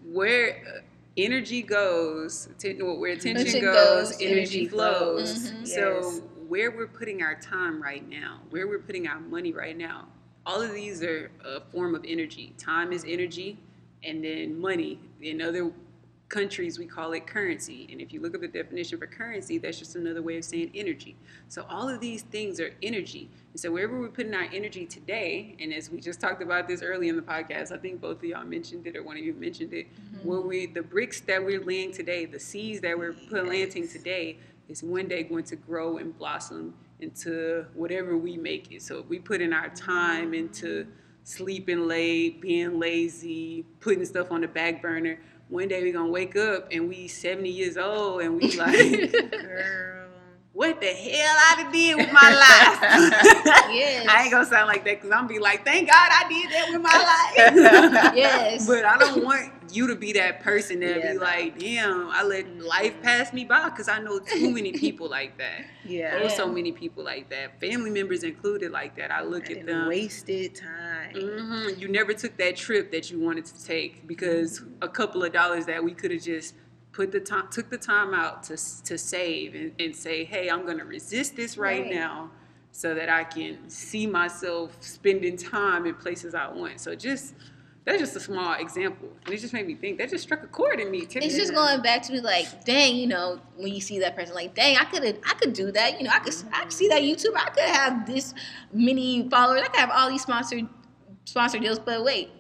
where uh, energy goes, where attention goes, goes, energy flows. flows. Mhm. So Yes. where we're putting our time right now, where we're putting our money right now, all of these are a form of energy. Time is energy, and then money. In other countries, we call it currency. And if you look at the definition for currency, that's just another way of saying energy. So all of these things are energy. And so wherever we're putting our energy today, and as we just talked about this early in the podcast, I think both of y'all mentioned it or one of you mentioned it, mm-hmm. where we the bricks that we're laying today, the seeds that we're planting today, is one day going to grow and blossom into whatever we make it. So if we put in our time into sleeping late, being lazy, putting stuff on the back burner, one day we're gonna wake up and we 70 years old and we [laughs] like, Girl. [laughs] what the hell I did with my life? [laughs] Yes. [laughs] I ain't gonna sound like that because I'm be like, thank God I did that with my life. [laughs] Yes. But I don't want you to be that person that Yeah, be no. like, damn, I let life pass me by because I know too many people like that. Yeah. There's so many people like that, family members included like that. I look And at them. wasted time. Mm-hmm. You never took that trip that you wanted to take because a couple of dollars that we could have just put the time, took the time out to to save and, and say, hey, I'm gonna resist this right, Right. now, so that I can see myself spending time in places I want. So just that's just a small example, and it just made me think. That just struck a chord in me. It's just going back to me like, dang, you know, when you see that person, like, dang, I could I could do that. You know, I could I could see that YouTube. I could have this many followers. I could have all these sponsored sponsor deals. But wait,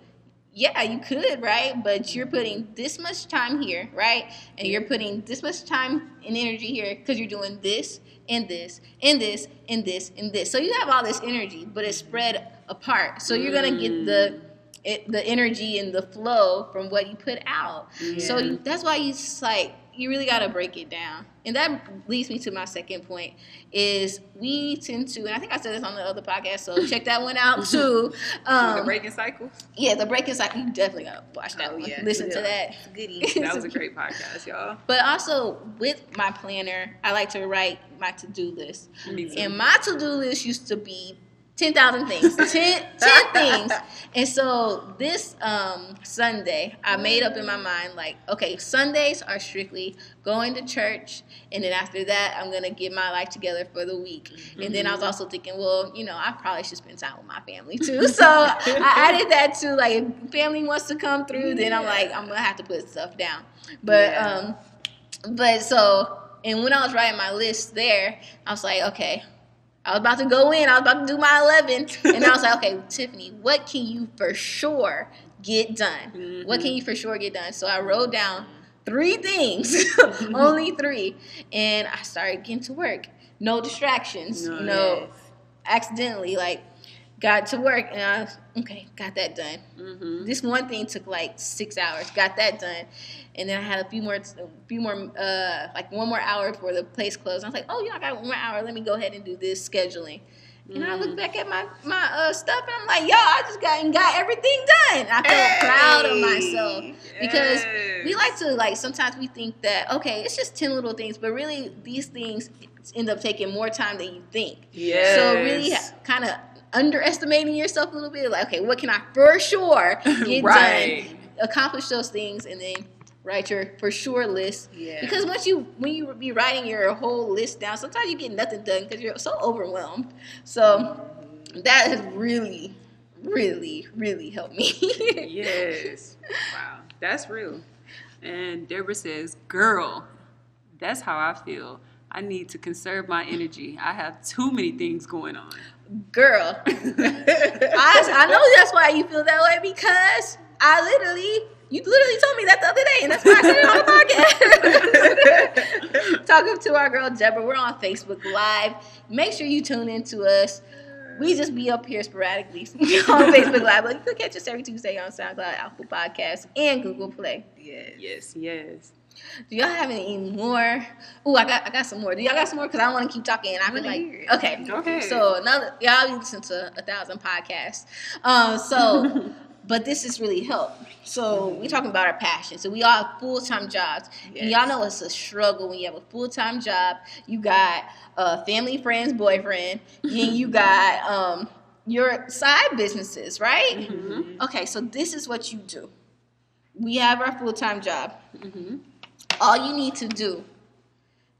yeah, you could, right? But you're putting this much time here, right? And you're putting this much time and energy here because you're doing this and this and this and this and this. So you have all this energy, but it's spread apart. So you're gonna get mm. the it, the energy and the flow from what you put out. So Yeah. you, that's why you just like you really got to break it down. And that leads me to my second point is we tend to, and I think I said this on the other podcast, so check that one out [laughs] too. the Um, breaking cycle. yeah, the breaking cycle. You definitely gotta watch that Oh, one. yeah. Listen to that. Goodie. [laughs] That was a great podcast, y'all. But also with my planner, I like to write my to do list. And my to do list used to be 10,000 things. [laughs] 10, 10 things. And so this um, Sunday, I made up in my mind, like, okay, Sundays are strictly going to church. And then after that, I'm going to get my life together for the week. Mm-hmm. And then I was also thinking, well, you know, I probably should spend time with my family too. [laughs] So I added that to, like, if family wants to come through, then I'm like, I'm going to have to put stuff down. But, yeah. um, but so, and when I was writing my list there, I was like, okay, I was about to go in. I was about to do my 11. [laughs] And I was like, okay, Tiffany, what can you for sure get done? Mm-hmm. What can you for sure get done? So I wrote down three things, [laughs] [laughs] only three. And I started getting to work. No distractions, no, you know, yes. accidentally. Like, got to work and I was, okay, got that done. Mm-hmm. This one thing took like six hours, got that done, and then I had a few more, a few more, uh, like one more hour before the place closed. I was like, oh yeah, I got one more hour. Let me go ahead and do this scheduling. And mm. I look mm. back at my my uh, stuff and I'm like, yo, I just got and got everything done. I felt hey. proud of myself because yes. we like to like sometimes we think that okay, it's just ten little things, but really these things end up taking more time than you think. Yeah. So really, kind of underestimating yourself a little bit. Like, okay, what can I for sure [laughs] get right. done? Accomplish those things, and then write your for sure list. Yeah. Because once you when you be writing your whole list down, sometimes you get nothing done because you're so overwhelmed. So that has really, really, really helped me. [laughs] yes. Wow, that's real. And Deborah says, "Girl, that's how I feel." I need to conserve my energy. I have too many things going on. Girl, [laughs] I, I know that's why you feel that way because I literally, you literally told me that the other day, and that's why I said it on the podcast. [laughs] Talking to our girl Deborah, we're on Facebook Live. Make sure you tune in to us. We just be up here sporadically [laughs] on Facebook Live, but you can catch us every Tuesday on SoundCloud, Apple Podcasts, and Google Play. Yes, yes, yes. Do y'all have any more? Oh, I got I got some more. Do y'all got some more? Because I want to keep talking. I feel like okay, okay. So another y'all listen to a thousand podcasts. Um, so. [laughs] but this has really helped. So we're talking about our passion. So we all have full time jobs, yes. and y'all know it's a struggle when you have a full time job. You got a family, friends, boyfriend, and you [laughs] got um, your side businesses, right? Mm-hmm. Okay, so this is what you do. We have our full time job. Mm-hmm all you need to do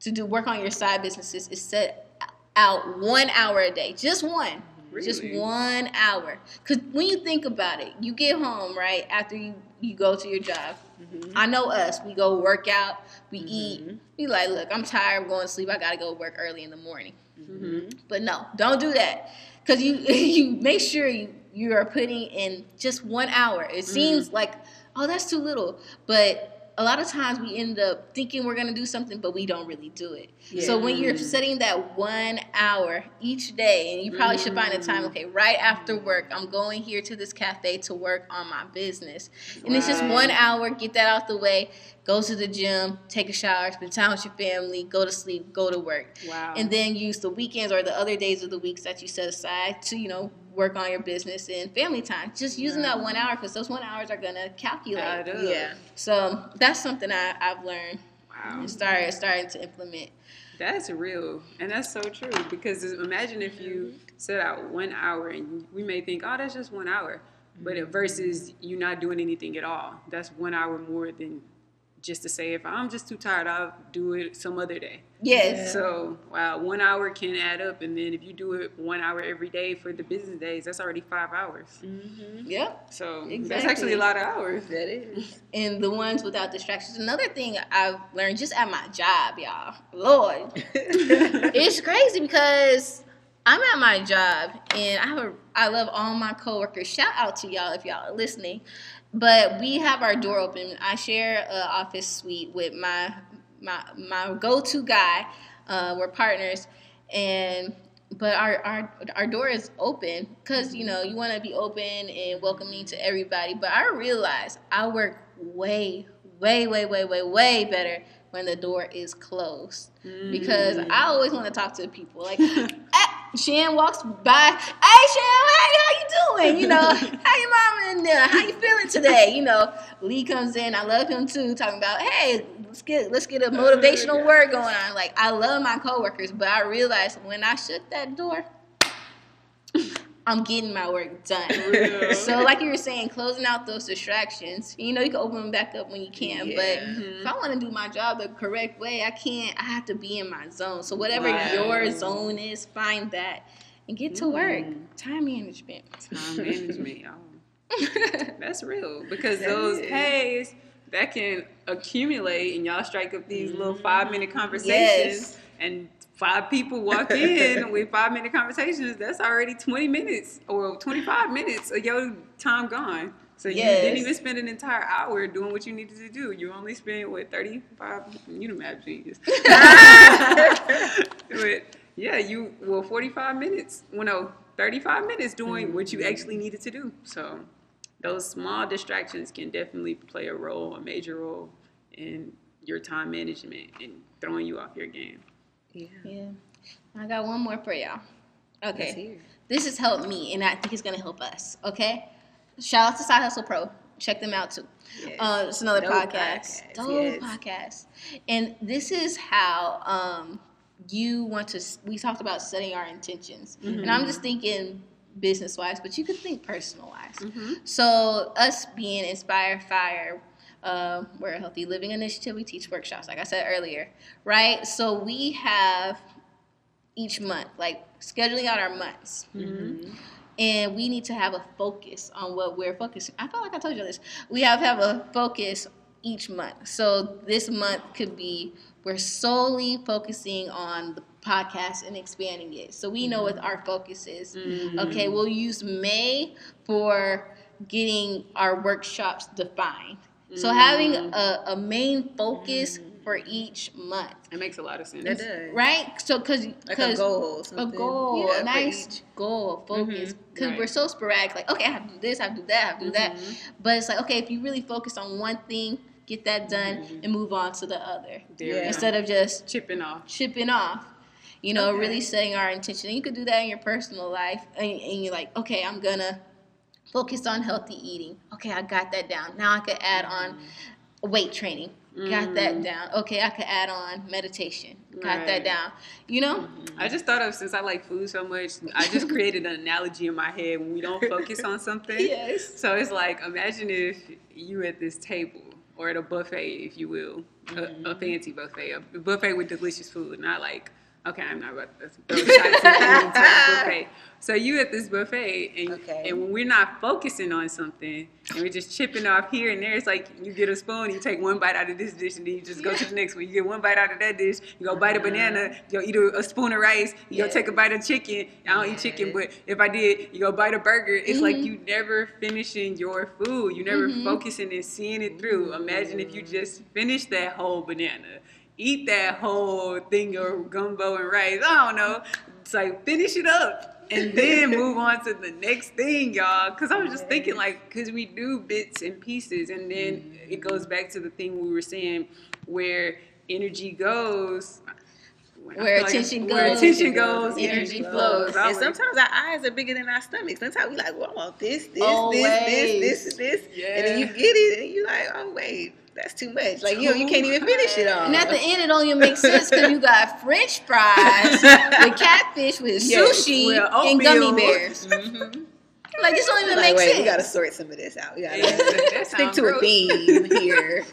to do work on your side businesses is set out one hour a day, just one. Really? Just one hour. Because when you think about it, you get home, right, after you, you go to your job. Mm-hmm. I know us. We go work out, we mm-hmm. eat. We like, look, I'm tired, I'm going to sleep. I got to go work early in the morning. Mm-hmm. But no, don't do that. Because you, [laughs] you make sure you, you are putting in just one hour. It seems mm. like, oh, that's too little. But a lot of times we end up thinking we're going to do something, but we don't really do it. Yeah. So when you're setting that one hour each day, and you probably mm. should find a time, mm. okay, right after work, I'm going here to this cafe to work on my business. And it's just one hour, get that out the way, go to the gym, take a shower, spend time with your family, go to sleep, go to work. Wow. And then use the weekends or the other days of the weeks that you set aside to, you know, work on your business and family time. Just using that one hour because those one hours are gonna calculate. Yeah. So that's something I, I've learned wow. and started starting to implement. That's real, and that's so true. Because imagine if you set out one hour, and we may think, "Oh, that's just one hour," but versus you not doing anything at all, that's one hour more than just to say if I'm just too tired, I'll do it some other day. Yes. So wow, one hour can add up, and then if you do it one hour every day for the business days, that's already five hours. Mm-hmm. Yep. So exactly. that's actually a lot of hours. That is. And the ones without distractions. Another thing I've learned just at my job, y'all. Lord, [laughs] it's crazy because I'm at my job and I have a I love all my coworkers. Shout out to y'all if y'all are listening. But we have our door open. I share an office suite with my my my go-to guy. Uh, we're partners, and but our our our door is open because you know you want to be open and welcoming to everybody. But I realize I work way way way way way way better when the door is closed mm. because I always want to talk to people like. [laughs] Shan walks by. Hey, Shan, hey, how you doing? You know, [laughs] how your mom in there? Uh, how you feeling today? You know, Lee comes in. I love him too, talking about, hey, let's get let's get a oh, motivational word going on. Like I love my coworkers, but I realized when I shut that door, I'm getting my work done. [laughs] so, like you were saying, closing out those distractions. You know, you can open them back up when you can, yeah. but mm-hmm. if I want to do my job the correct way, I can't. I have to be in my zone. So, whatever wow. your zone is, find that and get to mm. work. Time management. Time management, y'all. [laughs] That's real because that those is. pays that can accumulate, and y'all strike up these little five minute conversations. Yes. And five people walk in [laughs] with five minute conversations, that's already 20 minutes or 25 minutes of your time gone. So you didn't even spend an entire hour doing what you needed to do. You only spent what 35 you know math genius. [laughs] but yeah, you well 45 minutes, well no, 35 minutes doing mm-hmm. what you actually needed to do. So those small distractions can definitely play a role, a major role in your time management and throwing you off your game. Yeah. Yeah. I got one more for y'all. Okay. This has helped me, and I think it's gonna help us. Okay. Shout out to Side Hustle Pro. Check them out too. Yes. Uh, it's another Dope podcast. podcast. Dope yes. podcast. And this is how um, you want to. We talked about setting our intentions, mm-hmm. and I'm just thinking business wise, but you could think personal wise. Mm-hmm. So us being Inspire Fire uh, we're a healthy living initiative. We teach workshops, like I said earlier, right? So we have each month, like scheduling out our months. Mm-hmm. And we need to have a focus on what we're focusing. I felt like I told you this. We have to have a focus each month. So this month could be we're solely focusing on the podcast and expanding it. So we know what our focus is. Mm-hmm. Okay, we'll use May for getting our workshops defined. So having mm. a, a main focus mm. for each month. It makes a lot of sense. It does. Right? So because like a goal, a goal, yeah, a nice goal, focus. Because mm-hmm. right. we're so sporadic. Like okay, I have to do this, I have to do that, I have to do mm-hmm. that. But it's like okay, if you really focus on one thing, get that done, mm-hmm. and move on to the other. Yeah. Instead of just chipping off. Chipping off. You know, okay. really setting our intention. And you could do that in your personal life, and, and you're like, okay, I'm gonna focused on healthy eating. Okay, I got that down. Now I could add on weight training. Got that mm. down. Okay, I could add on meditation. Got right. that down. You know? Mm-hmm. I just thought of since I like food so much, I just created an analogy in my head when we don't focus on something. [laughs] yes. So it's like imagine if you at this table or at a buffet, if you will, mm-hmm. a, a, mm-hmm. fancy buffet, a buffet with delicious food, not like okay, I'm not about to throw shots [laughs] buffet. So you at this buffet, and, okay. and when we're not focusing on something, and we're just chipping off here and there, it's like you get a spoon, you take one bite out of this dish, and then you just go to the next one. You get one bite out of that dish, you go bite a uh-huh. banana, you go eat a, a spoon of rice, you go take a bite of chicken. I don't eat chicken, but if I did, you go bite a burger. It's mm-hmm. like you never finishing your food. You never mm-hmm. focusing and seeing it through. Imagine if you just finished that whole banana eat that whole thing of gumbo and rice. I don't know. It's like finish it up and then [laughs] move on to the next thing, y'all. Because I was just thinking, like, because we do bits and pieces, and then mm-hmm. it goes back to the thing we were saying where energy goes. Where attention like, goes, where attention goes, energy flows. flows. And sometimes our eyes are bigger than our stomachs. Sometimes we like, well, I want this, this, Always. this, this, this, this, yeah. and then you get it, and you're like, oh wait, that's too much. Like you, you can't even finish it all. And at the end, it only makes sense because you got [laughs] French fries, with catfish with sushi, well, and gummy bears. Mm-hmm. [laughs] Like this don't even like, make wait, sense. We gotta sort some of this out. We gotta [laughs] stick to gross. a theme here.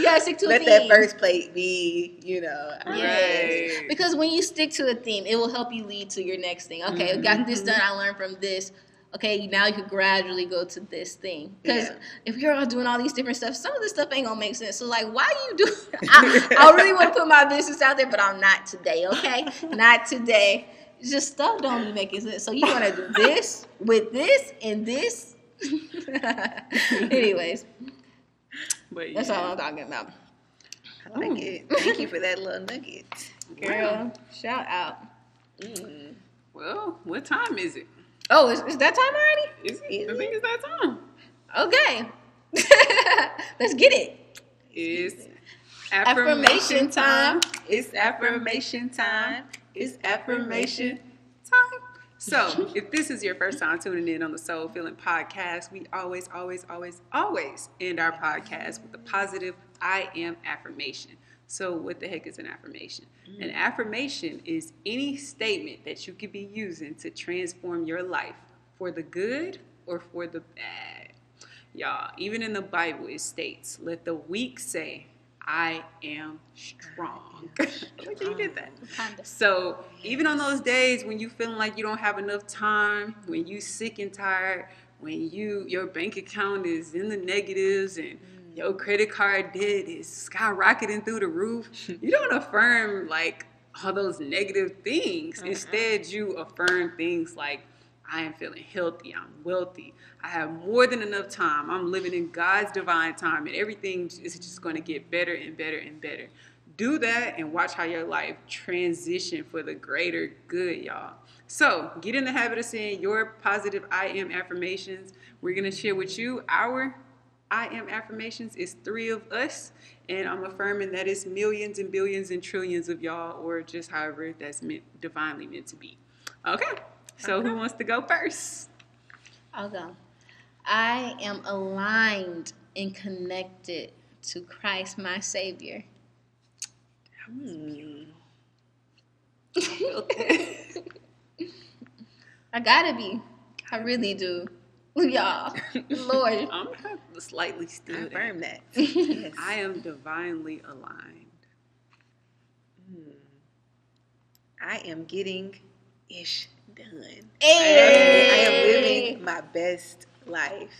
yeah, stick to Let a theme. Let that first plate be, you know. Yes. Right. Because when you stick to a theme, it will help you lead to your next thing. Okay, mm-hmm. got this done. I learned from this okay, now you could gradually go to this thing. Because yeah. if you're all doing all these different stuff, some of this stuff ain't gonna make sense. So like, why you do? [laughs] I, I really want to put my business out there, but I'm not today. Okay, [laughs] not today. Just stuff don't be making sense. So you want to do this with this and this. [laughs] Anyways, but yeah. that's all I'm talking about. I like it. Thank you for that little nugget, girl. Wow. Shout out. Mm. Well, what time is it? Oh, is, is that time already? Is it? I think it's that time. Okay. [laughs] Let's get it. It's affirmation time. It's affirmation time. It's affirmation time. So, if this is your first time tuning in on the Soul Filling podcast, we always, always, always, always end our podcast with a positive I am affirmation. So, what the heck is an affirmation? Mm. An affirmation is any statement that you could be using to transform your life for the good or for the bad. Y'all, even in the Bible, it states, Let the weak say, I am strong. Look [laughs] you did that. So even on those days when you feeling like you don't have enough time, when you're sick and tired, when you your bank account is in the negatives and. Your credit card debt is skyrocketing through the roof, [laughs] you don't affirm like all those negative things. Uh-huh. Instead, you affirm things like I am feeling healthy, I'm wealthy, I have more than enough time. I'm living in God's divine time, and everything is just going to get better and better and better. Do that and watch how your life transition for the greater good, y'all. So get in the habit of saying your positive I am affirmations. We're going to share with you our I am affirmations. It's three of us, and I'm affirming that it's millions and billions and trillions of y'all, or just however that's meant, divinely meant to be. Okay, so who wants to go first? I'll go. I am aligned and connected to Christ, my Savior. Hmm. [laughs] I gotta be. I really do. Y'all, Lord. [laughs] I'm slightly still. Affirm that. [laughs] yes. I am divinely aligned. Hmm. I am getting ish done. Hey. I am living my best life.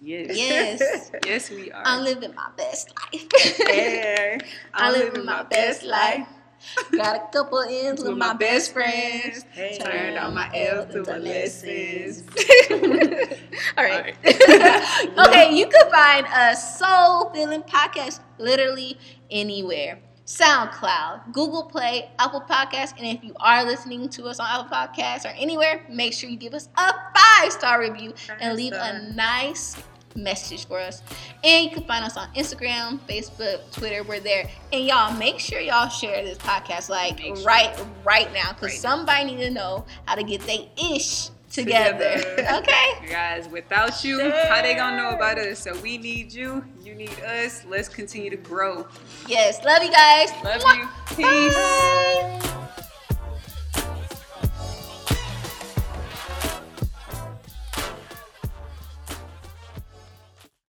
Yes. Yes. [laughs] yes, we are. I'm living my best life. yeah. I'm, I'm living, living my best life. Got a couple ends with, with my, my best friends. Hey. Turned all my L's to my lessons. [laughs] all right. [laughs] okay, you can find a soul filling podcast literally anywhere. SoundCloud, Google Play, Apple Podcasts, and if you are listening to us on Apple Podcasts or anywhere, make sure you give us a five star review and leave a nice message for us. And you can find us on Instagram, Facebook, Twitter. We're there. And y'all make sure y'all share this podcast like sure. right right now because right somebody need to know how to get their ish together. together. [laughs] okay? [laughs] Guys, without you, sure. how they gonna know about us? So we need you, you need us. Let's continue to grow. Yes, love you guys. Love you. Peace. Bye.